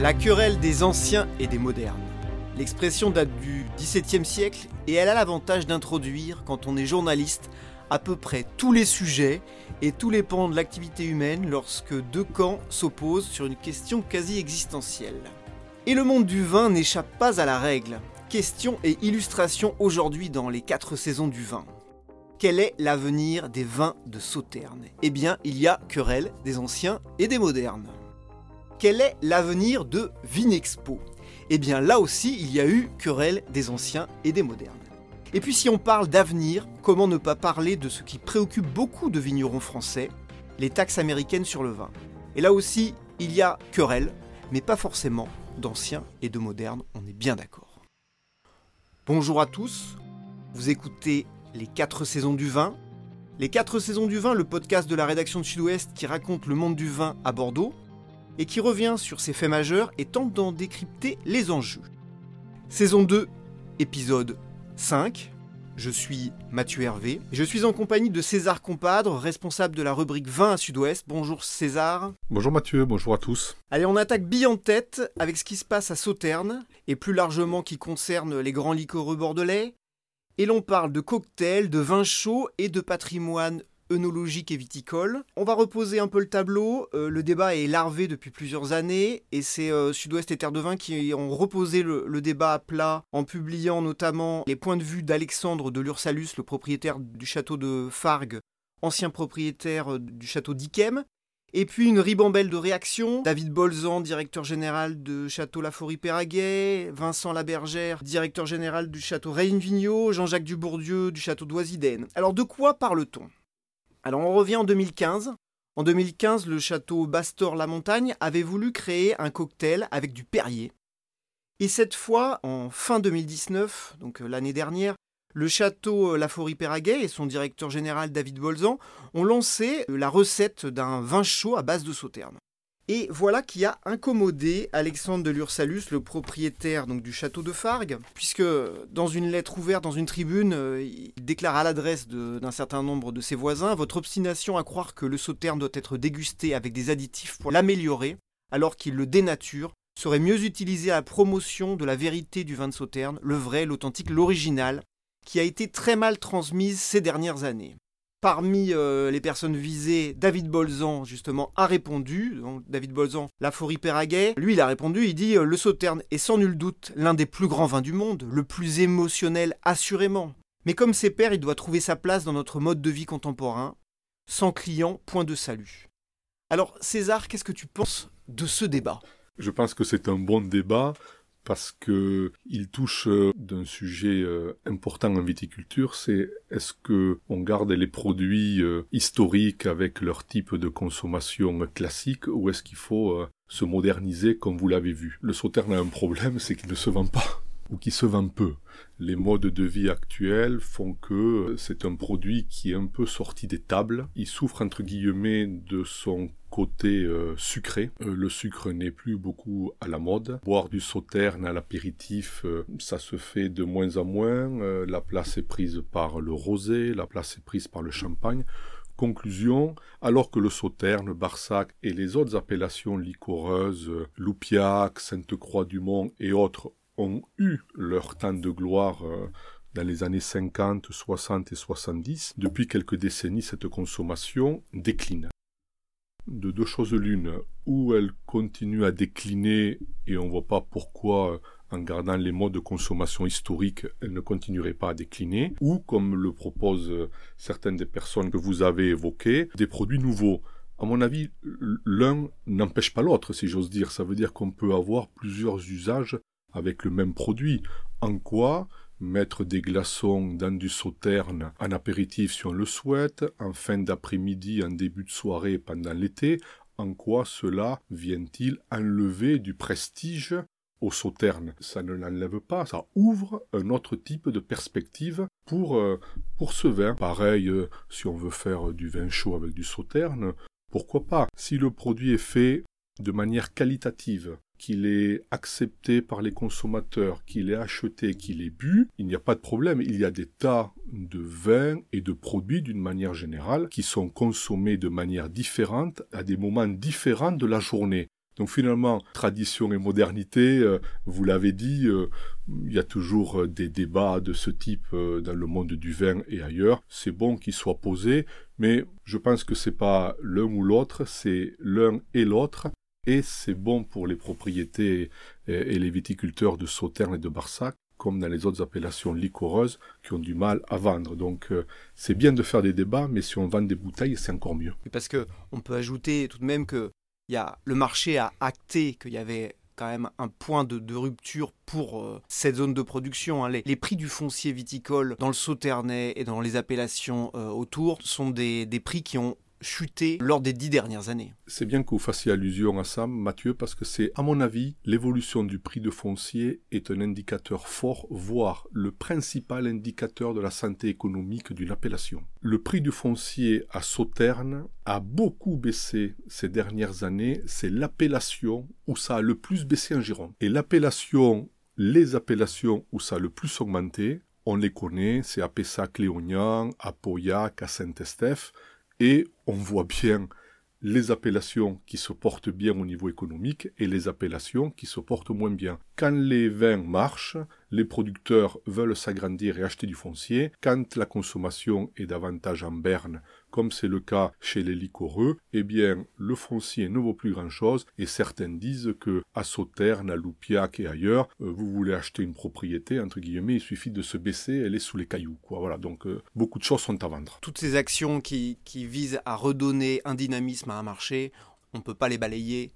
La querelle des anciens et des modernes. L'expression date du XVIIe siècle et elle a l'avantage d'introduire, quand on est journaliste, à peu près tous les sujets et tous les pans de l'activité humaine lorsque deux camps s'opposent sur une question quasi existentielle. Et le monde du vin n'échappe pas à la règle. Question et illustration aujourd'hui dans les quatre saisons du vin. Quel est l'avenir des vins de Sauterne? Eh bien, il y a querelle des anciens et des modernes. Quel est l'avenir de Vinexpo? Eh bien, là aussi, il y a eu querelle des anciens et des modernes. Et puis si on parle d'avenir, comment ne pas parler de ce qui préoccupe beaucoup de vignerons français, les taxes américaines sur le vin. Et là aussi, il y a querelle, mais pas forcément d'anciens et de modernes, on est bien d'accord. Bonjour à tous, vous écoutez les 4 saisons du vin. Les 4 saisons du vin, le podcast de la rédaction de Sud-Ouest qui raconte le monde du vin à Bordeaux et qui revient sur ses faits majeurs et tente d'en décrypter les enjeux. Saison 2, épisode 5. Je suis Mathieu Hervé. Je suis en compagnie de César Compadre, responsable de la rubrique 20 à Sud-Ouest. Bonjour César. Bonjour Mathieu, bonjour à tous. Allez, on attaque bille en tête avec ce qui se passe à Sauternes et plus largement qui concerne les grands liquoreux bordelais. Et l'on parle de cocktails, de vins chauds et de patrimoine œnologique et viticole. On va reposer un peu le tableau. Euh, le débat est larvé depuis plusieurs années et c'est euh, Sud-Ouest et Terre de Vin qui ont reposé le, débat à plat en publiant notamment les points de vue d'Alexandre de l'Ursalus, le propriétaire du château de Fargue, ancien propriétaire euh, du château d'Iquem. Et puis une ribambelle de réactions. David Bolzan, directeur général de Château Laforie-Péraguet, Vincent Labergère, directeur général du Château Reine-Vigneault, Jean-Jacques Dubourdieu du Château d'Oisiden. Alors de quoi parle-t-on? Alors on revient en 2015. En 2015, le château Bastor-la-Montagne avait voulu créer un cocktail avec du Perrier. Et cette fois, en fin 2019, donc euh, l'année dernière, le château euh, Laforie-Péraguet et son directeur général David Bolzan ont lancé euh, la recette d'un vin chaud à base de sauterne. Et voilà qui a incommodé Alexandre de l'Ursalus, le propriétaire donc, du château de Fargue, puisque dans une lettre ouverte dans une tribune, euh, il déclare à l'adresse d'un certain nombre de ses voisins Votre obstination à croire que le sauterne doit être dégusté avec des additifs pour l'améliorer, alors qu'il le dénature, serait mieux utilisé à la promotion de la vérité du vin de sauterne, le vrai, l'authentique, l'original, qui a été très mal transmise ces dernières années. Parmi euh, les personnes visées, David Bolzan, justement, a répondu. Donc, David Bolzan, la Forie. Lui, il a répondu, il dit euh, Le Sauterne est sans nul doute l'un des plus grands vins du monde, le plus émotionnel assurément. Mais comme ses pairs, il doit trouver sa place dans notre mode de vie contemporain. Sans client, point de salut. Alors, César, qu'est-ce que tu penses de ce débat? Je pense que c'est un bon débat parce que il touche euh, d'un sujet euh, important en viticulture, c'est est-ce que on garde les produits euh, historiques avec leur type de consommation classique ou est-ce qu'il faut se moderniser comme vous l'avez vu? Le sauterne a un problème, c'est qu'il ne se vend pas ou qui se vend peu. Les modes de vie actuels font que c'est un produit qui est un peu sorti des tables. Il souffre entre guillemets de son côté euh, sucré. Euh, le sucre n'est plus beaucoup à la mode. Boire du sauterne à l'apéritif, euh, ça se fait de moins en moins. la place est prise par le rosé, la place est prise par le champagne. Conclusion, alors que le sauterne, Barsac et les autres appellations liquoreuses, Loupiac, Sainte-Croix-du-Mont et autres ont eu leur temps de gloire euh, dans les années 50, 60 et 70, depuis quelques décennies, cette consommation décline. De deux choses l'une, ou elle continue à décliner et on ne voit pas pourquoi, euh, en gardant les modes de consommation historiques, elle ne continuerait pas à décliner, ou, comme le proposent euh, certaines des personnes que vous avez évoquées, des produits nouveaux. À mon avis, l'un n'empêche pas l'autre, si j'ose dire. Ça veut dire qu'on peut avoir plusieurs usages avec le même produit. En quoi mettre des glaçons dans du sauterne en apéritif si on le souhaite, en fin d'après-midi, en début de soirée pendant l'été, en quoi cela vient-il enlever du prestige au sauterne? Ça ne l'enlève pas, ça ouvre un autre type de perspective pour, euh, ce vin. Pareil, euh, si on veut faire du vin chaud avec du sauterne, pourquoi pas? Si le produit est fait de manière qualitative, qu'il est accepté par les consommateurs, qu'il est acheté, qu'il est bu, il n'y a pas de problème. Il y a des tas de vins et de produits d'une manière générale qui sont consommés de manière différente à des moments différents de la journée. Donc finalement, tradition et modernité, euh, vous l'avez dit, euh, il y a toujours des débats de ce type dans le monde du vin et ailleurs. C'est bon qu'ils soient posés, mais je pense que c'est pas l'un ou l'autre, c'est l'un et l'autre. Et c'est bon pour les propriétés et les viticulteurs de Sauternes et de Barsac comme dans les autres appellations liquoreuses, qui ont du mal à vendre. Donc euh, c'est bien de faire des débats, mais si on vend des bouteilles, c'est encore mieux. Parce que on peut ajouter tout de même que y a, le marché a acté qu'il y avait quand même un point de, rupture pour euh, cette zone de production. Hein. Les, prix du foncier viticole dans le Sauternais et dans les appellations euh, autour sont des prix qui ont chuté lors des dix dernières années. C'est bien que vous fassiez allusion à ça, Mathieu, parce que c'est, à mon avis, l'évolution du prix de foncier est un indicateur fort, voire le principal indicateur de la santé économique d'une appellation. Le prix du foncier à Sauterne a beaucoup baissé ces dernières années. C'est l'appellation où ça a le plus baissé en Gironde. Et l'appellation, les appellations où ça a le plus augmenté, on les connaît, c'est à Pessac-Léognan, à Pauillac, à Saint-Estèphe, et on voit bien les appellations qui se portent bien au niveau économique et les appellations qui se portent moins bien. Quand les vins marchent, les producteurs veulent s'agrandir et acheter du foncier. Quand la consommation est davantage en berne, comme c'est le cas chez les liquoreux, eh bien, le foncier ne vaut plus grand-chose et certains disent que à Sauternes, à Loupiac et ailleurs, euh, vous voulez acheter une propriété, entre guillemets, il suffit de se baisser, elle est sous les cailloux, quoi. Voilà, donc euh, beaucoup de choses sont à vendre. Toutes ces actions qui, qui visent à redonner un dynamisme à un marché, on ne peut pas les balayer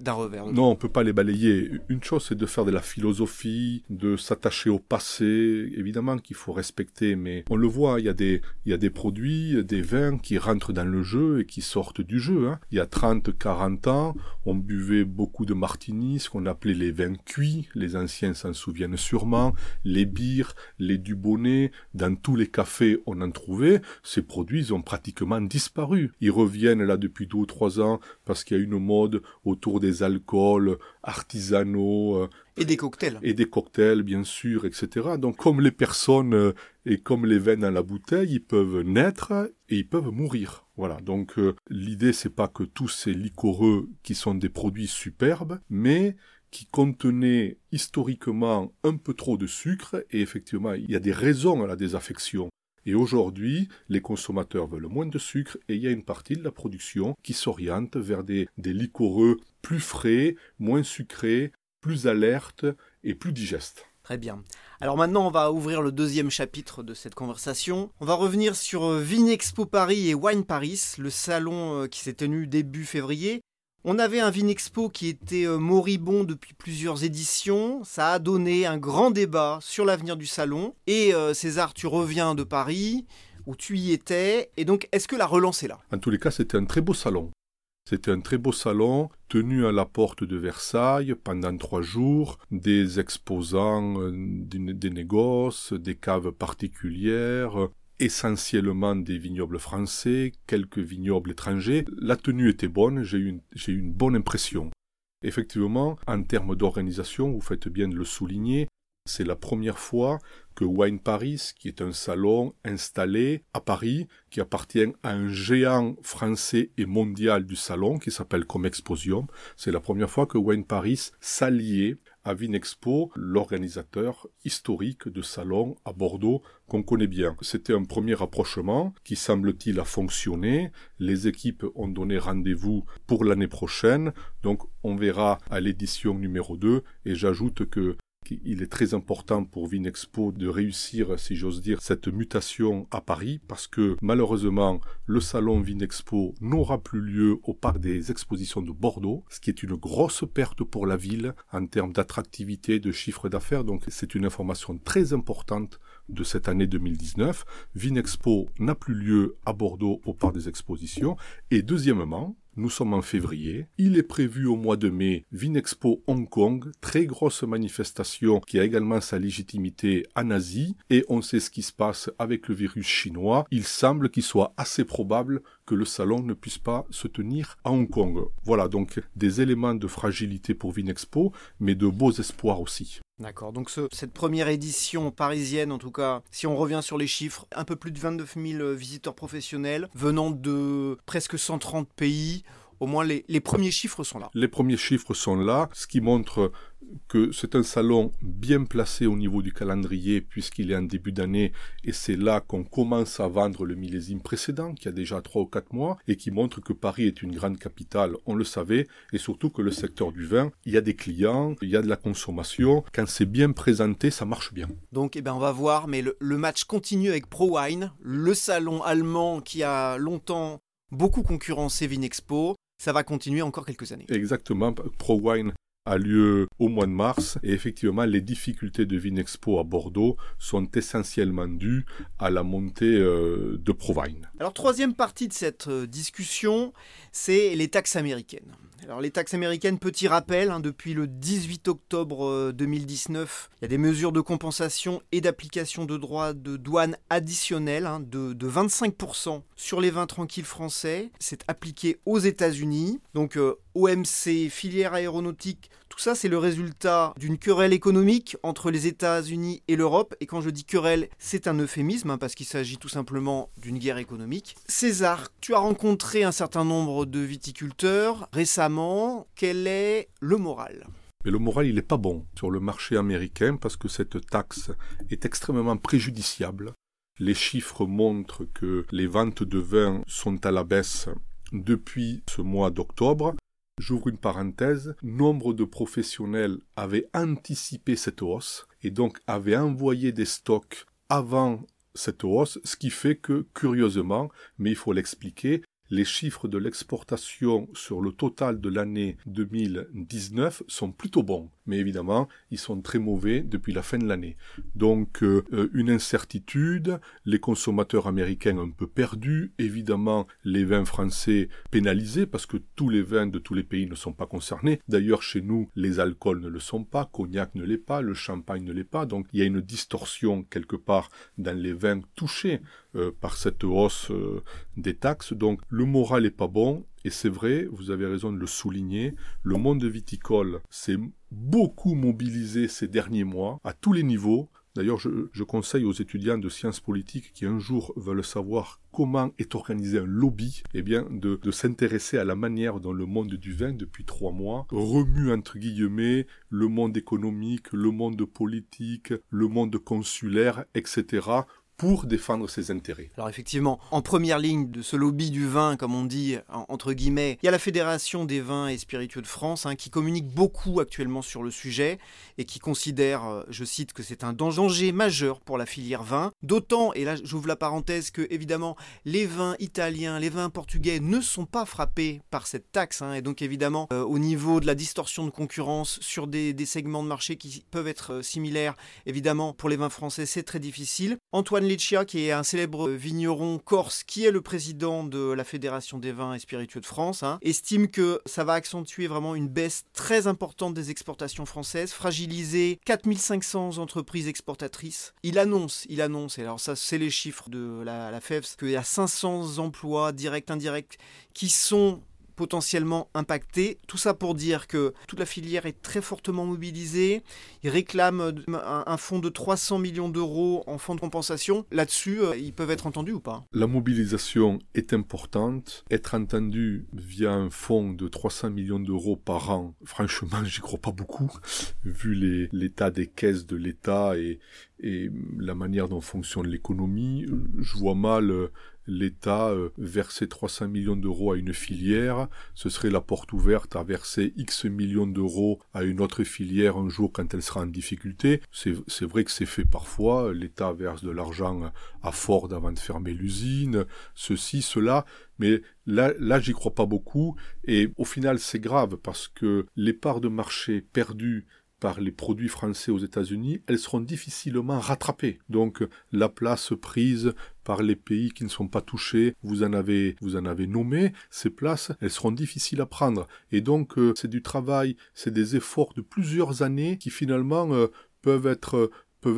d'un revers. Non, on peut pas les balayer. Une chose, c'est de faire de la philosophie, de s'attacher au passé, évidemment qu'il faut respecter, mais on le voit, il y a des, il y a des produits, des vins qui rentrent dans le jeu et qui sortent du jeu. Hein. Il y a 30, 40 ans, on buvait beaucoup de martini, ce qu'on appelait les vins cuits, les anciens s'en souviennent sûrement, les bières, les dubonnets, dans tous les cafés on en trouvait, ces produits ont pratiquement disparu. Ils reviennent là depuis deux ou trois ans parce qu'il y a une mode autour des alcools artisanaux. Euh, et des cocktails. Et des cocktails, bien sûr, etc. Donc, comme les personnes euh, et comme les veines dans la bouteille, ils peuvent naître et ils peuvent mourir. Voilà. Donc, euh, l'idée, c'est pas que tous ces liquoreux qui sont des produits superbes, mais qui contenaient historiquement un peu trop de sucre, et effectivement, il y a des raisons à la désaffection. Et aujourd'hui, les consommateurs veulent moins de sucre et il y a une partie de la production qui s'oriente vers des, des liquoreux plus frais, moins sucrés, plus alertes et plus digestes. Très bien. Alors maintenant, on va ouvrir le deuxième chapitre de cette conversation. On va revenir sur euh, Vinexpo Paris et Wine Paris, le salon euh, qui s'est tenu début février. On avait un Vinexpo qui était euh, moribond depuis plusieurs éditions. Ça a donné un grand débat sur l'avenir du salon. Et euh, César, tu reviens de Paris, où tu y étais. Et donc, est-ce que la relance est là? En tous les cas, c'était un très beau salon. C'était un très beau salon tenu à la porte de Versailles pendant trois jours, des exposants euh, des négoces, des caves particulières, essentiellement des vignobles français, quelques vignobles étrangers. La tenue était bonne, j'ai eu, une, bonne impression. Effectivement, en termes d'organisation, vous faites bien de le souligner, c'est la première fois que Wine Paris, qui est un salon installé à Paris, qui appartient à un géant français et mondial du salon, qui s'appelle Comexposium, c'est la première fois que Wine Paris s'alliait à Vinexpo, l'organisateur historique de salon à Bordeaux qu'on connaît bien. C'était un premier rapprochement qui semble-t-il a fonctionné. Les équipes ont donné rendez-vous pour l'année prochaine, donc on verra à l'édition numéro 2 et j'ajoute que il est très important pour Vinexpo de réussir, si j'ose dire, cette mutation à Paris parce que malheureusement, le salon Vinexpo n'aura plus lieu au parc des expositions de Bordeaux, ce qui est une grosse perte pour la ville en termes d'attractivité, de chiffre d'affaires. Donc c'est une information très importante de cette année 2019. Vinexpo n'a plus lieu à Bordeaux au parc des expositions. Et deuxièmement, nous sommes en février. Il est prévu au mois de mai Vinexpo Hong Kong, très grosse manifestation qui a également sa légitimité en Asie. Et on sait ce qui se passe avec le virus chinois. Il semble qu'il soit assez probable que le salon ne puisse pas se tenir à Hong Kong. Voilà donc des éléments de fragilité pour Vinexpo, mais de beaux espoirs aussi. D'accord, donc cette première édition parisienne, en tout cas, si on revient sur les chiffres, un peu plus de 29 000 visiteurs professionnels venant de presque 130 pays. Au moins les, les premiers chiffres sont là. Les premiers chiffres sont là, ce qui montre que c'est un salon bien placé au niveau du calendrier puisqu'il est en début d'année et c'est là qu'on commence à vendre le millésime précédent qui a déjà trois ou quatre mois et qui montre que Paris est une grande capitale, on le savait, et surtout que le secteur du vin, il y a des clients, il y a de la consommation, quand c'est bien présenté, ça marche bien. Donc eh ben, on va voir, mais le, le match continue avec ProWine, le salon allemand qui a longtemps beaucoup concurrencé Vinexpo, ça va continuer encore quelques années. Exactement. ProWine a lieu au mois de mars et effectivement les difficultés de Vinexpo à Bordeaux sont essentiellement dues à la montée euh, de Provine. Alors troisième partie de cette euh, discussion, c'est les taxes américaines. Alors les taxes américaines, petit rappel, hein, depuis le 18 octobre 2019, il y a des mesures de compensation et d'application de droits de douane additionnels hein, de, de, 25% sur les vins tranquilles français. C'est appliqué aux États-Unis. Donc euh, OMC, filière aéronautique, tout ça c'est le résultat d'une querelle économique entre les États-Unis et l'Europe. Et quand je dis querelle, c'est un euphémisme hein, parce qu'il s'agit tout simplement d'une guerre économique. César, tu as rencontré un certain nombre de viticulteurs récemment quel est le moral? Mais le moral, il n'est pas bon sur le marché américain parce que cette taxe est extrêmement préjudiciable. Les chiffres montrent que les ventes de vin sont à la baisse depuis ce mois d'octobre. J'ouvre une parenthèse. Nombre de professionnels avaient anticipé cette hausse et donc avaient envoyé des stocks avant cette hausse, ce qui fait que, curieusement, mais il faut l'expliquer, les chiffres de l'exportation sur le total de l'année 2019 sont plutôt bons mais évidemment, ils sont très mauvais depuis la fin de l'année. Donc, euh, euh, une incertitude, les consommateurs américains un peu perdus, évidemment, les vins français pénalisés, parce que tous les vins de tous les pays ne sont pas concernés. D'ailleurs, chez nous, les alcools ne le sont pas, cognac ne l'est pas, le champagne ne l'est pas, donc il y a une distorsion quelque part dans les vins touchés euh, par cette hausse des taxes. Donc, le moral est pas bon, et c'est vrai, vous avez raison de le souligner, le monde viticole s'est beaucoup mobilisé ces derniers mois, à tous les niveaux. D'ailleurs, je, conseille aux étudiants de sciences politiques qui un jour veulent savoir comment est organisé un lobby, eh bien, de s'intéresser à la manière dont le monde du vin, depuis trois mois, remue, entre guillemets, le monde économique, le monde politique, le monde consulaire, etc., pour défendre ses intérêts. Alors effectivement, en première ligne de ce lobby du vin, comme on dit entre guillemets, il y a la Fédération des vins et spiritueux de France hein, qui communique beaucoup actuellement sur le sujet et qui considère, euh, je cite, que c'est un danger majeur pour la filière vin. D'autant, et là j'ouvre la parenthèse, que évidemment les vins italiens, les vins portugais ne sont pas frappés par cette taxe hein, et donc évidemment euh, au niveau de la distorsion de concurrence sur des, segments de marché qui peuvent être euh, similaires, évidemment pour les vins français c'est très difficile. Antoine Liccia, qui est un célèbre vigneron corse, qui est le président de la Fédération des vins et spiritueux de France, hein, estime que ça va accentuer vraiment une baisse très importante des exportations françaises, fragiliser 4500 entreprises exportatrices. Il annonce, il annonce, et alors ça c'est les chiffres de la, la FEFS, qu'il y a 500 emplois directs, indirects, qui sont potentiellement impactés. Tout ça pour dire que toute la filière est très fortement mobilisée. Ils réclament un, fonds de 300 millions d'euros en fonds de compensation. Là-dessus, euh, ils peuvent être entendus ou pas? La mobilisation est importante. Être entendu via un fonds de 300 millions d'euros par an, franchement, j'y crois pas beaucoup, vu l'état des caisses de l'État et, et la manière dont fonctionne l'économie. Je vois mal euh, l'État euh, verser 300 millions d'euros à une filière, ce serait la porte ouverte à verser X millions d'euros à une autre filière un jour quand elle sera en difficulté. C'est vrai que c'est fait parfois, l'État verse de l'argent à Ford avant de fermer l'usine, ceci, cela, mais là, là j'y crois pas beaucoup, et au final c'est grave parce que les parts de marché perdues par les produits français aux États-Unis, elles seront difficilement rattrapées. Donc la place prise par les pays qui ne sont pas touchés, vous en avez vous en avez nommé, ces places, elles seront difficiles à prendre et donc euh, c'est du travail, c'est des efforts de plusieurs années qui finalement euh, peuvent être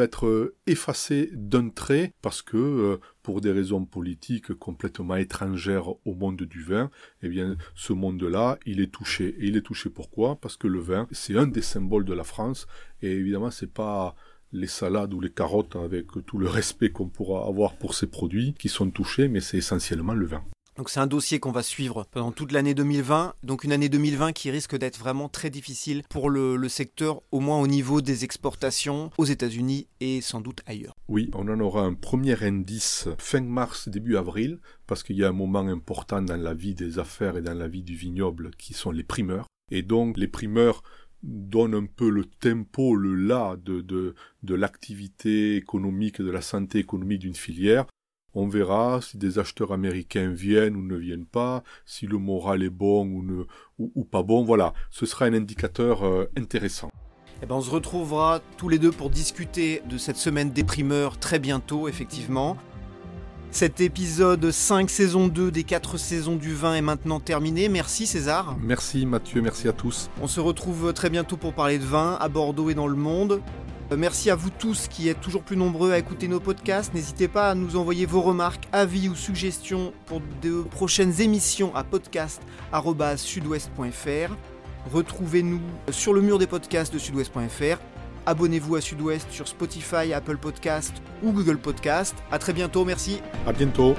être euh, effacés d'un trait parce que euh, pour des raisons politiques complètement étrangères au monde du vin, eh bien ce monde-là, il est touché. Et il est touché pourquoi? Parce que le vin, c'est un des symboles de la France et évidemment c'est pas les salades ou les carottes avec tout le respect qu'on pourra avoir pour ces produits qui sont touchés, mais c'est essentiellement le vin. Donc c'est un dossier qu'on va suivre pendant toute l'année 2020, donc une année 2020 qui risque d'être vraiment très difficile pour le, secteur, au moins au niveau des exportations aux États-Unis et sans doute ailleurs. Oui, on en aura un premier indice fin mars, début avril, parce qu'il y a un moment important dans la vie des affaires et dans la vie du vignoble qui sont les primeurs. Et donc les primeurs donnent un peu le tempo, le là de l'activité économique, de la santé économique d'une filière. On verra si des acheteurs américains viennent ou ne viennent pas, si le moral est bon ou, ne, ou, pas bon. Voilà, ce sera un indicateur euh, intéressant. Eh ben on se retrouvera tous les deux pour discuter de cette semaine des primeurs très bientôt, effectivement. Cet épisode 5 saison 2 des 4 saisons du vin est maintenant terminé. Merci César. Merci Mathieu, merci à tous. On se retrouve très bientôt pour parler de vin à Bordeaux et dans le monde. Euh, merci à vous tous qui êtes toujours plus nombreux à écouter nos podcasts. N'hésitez pas à nous envoyer vos remarques, avis ou suggestions pour de prochaines émissions à podcast.sudouest.fr. Retrouvez-nous sur le mur des podcasts de sudouest.fr. Abonnez-vous à Sudouest sur Spotify, Apple Podcast ou Google Podcast. À très bientôt, merci. À bientôt.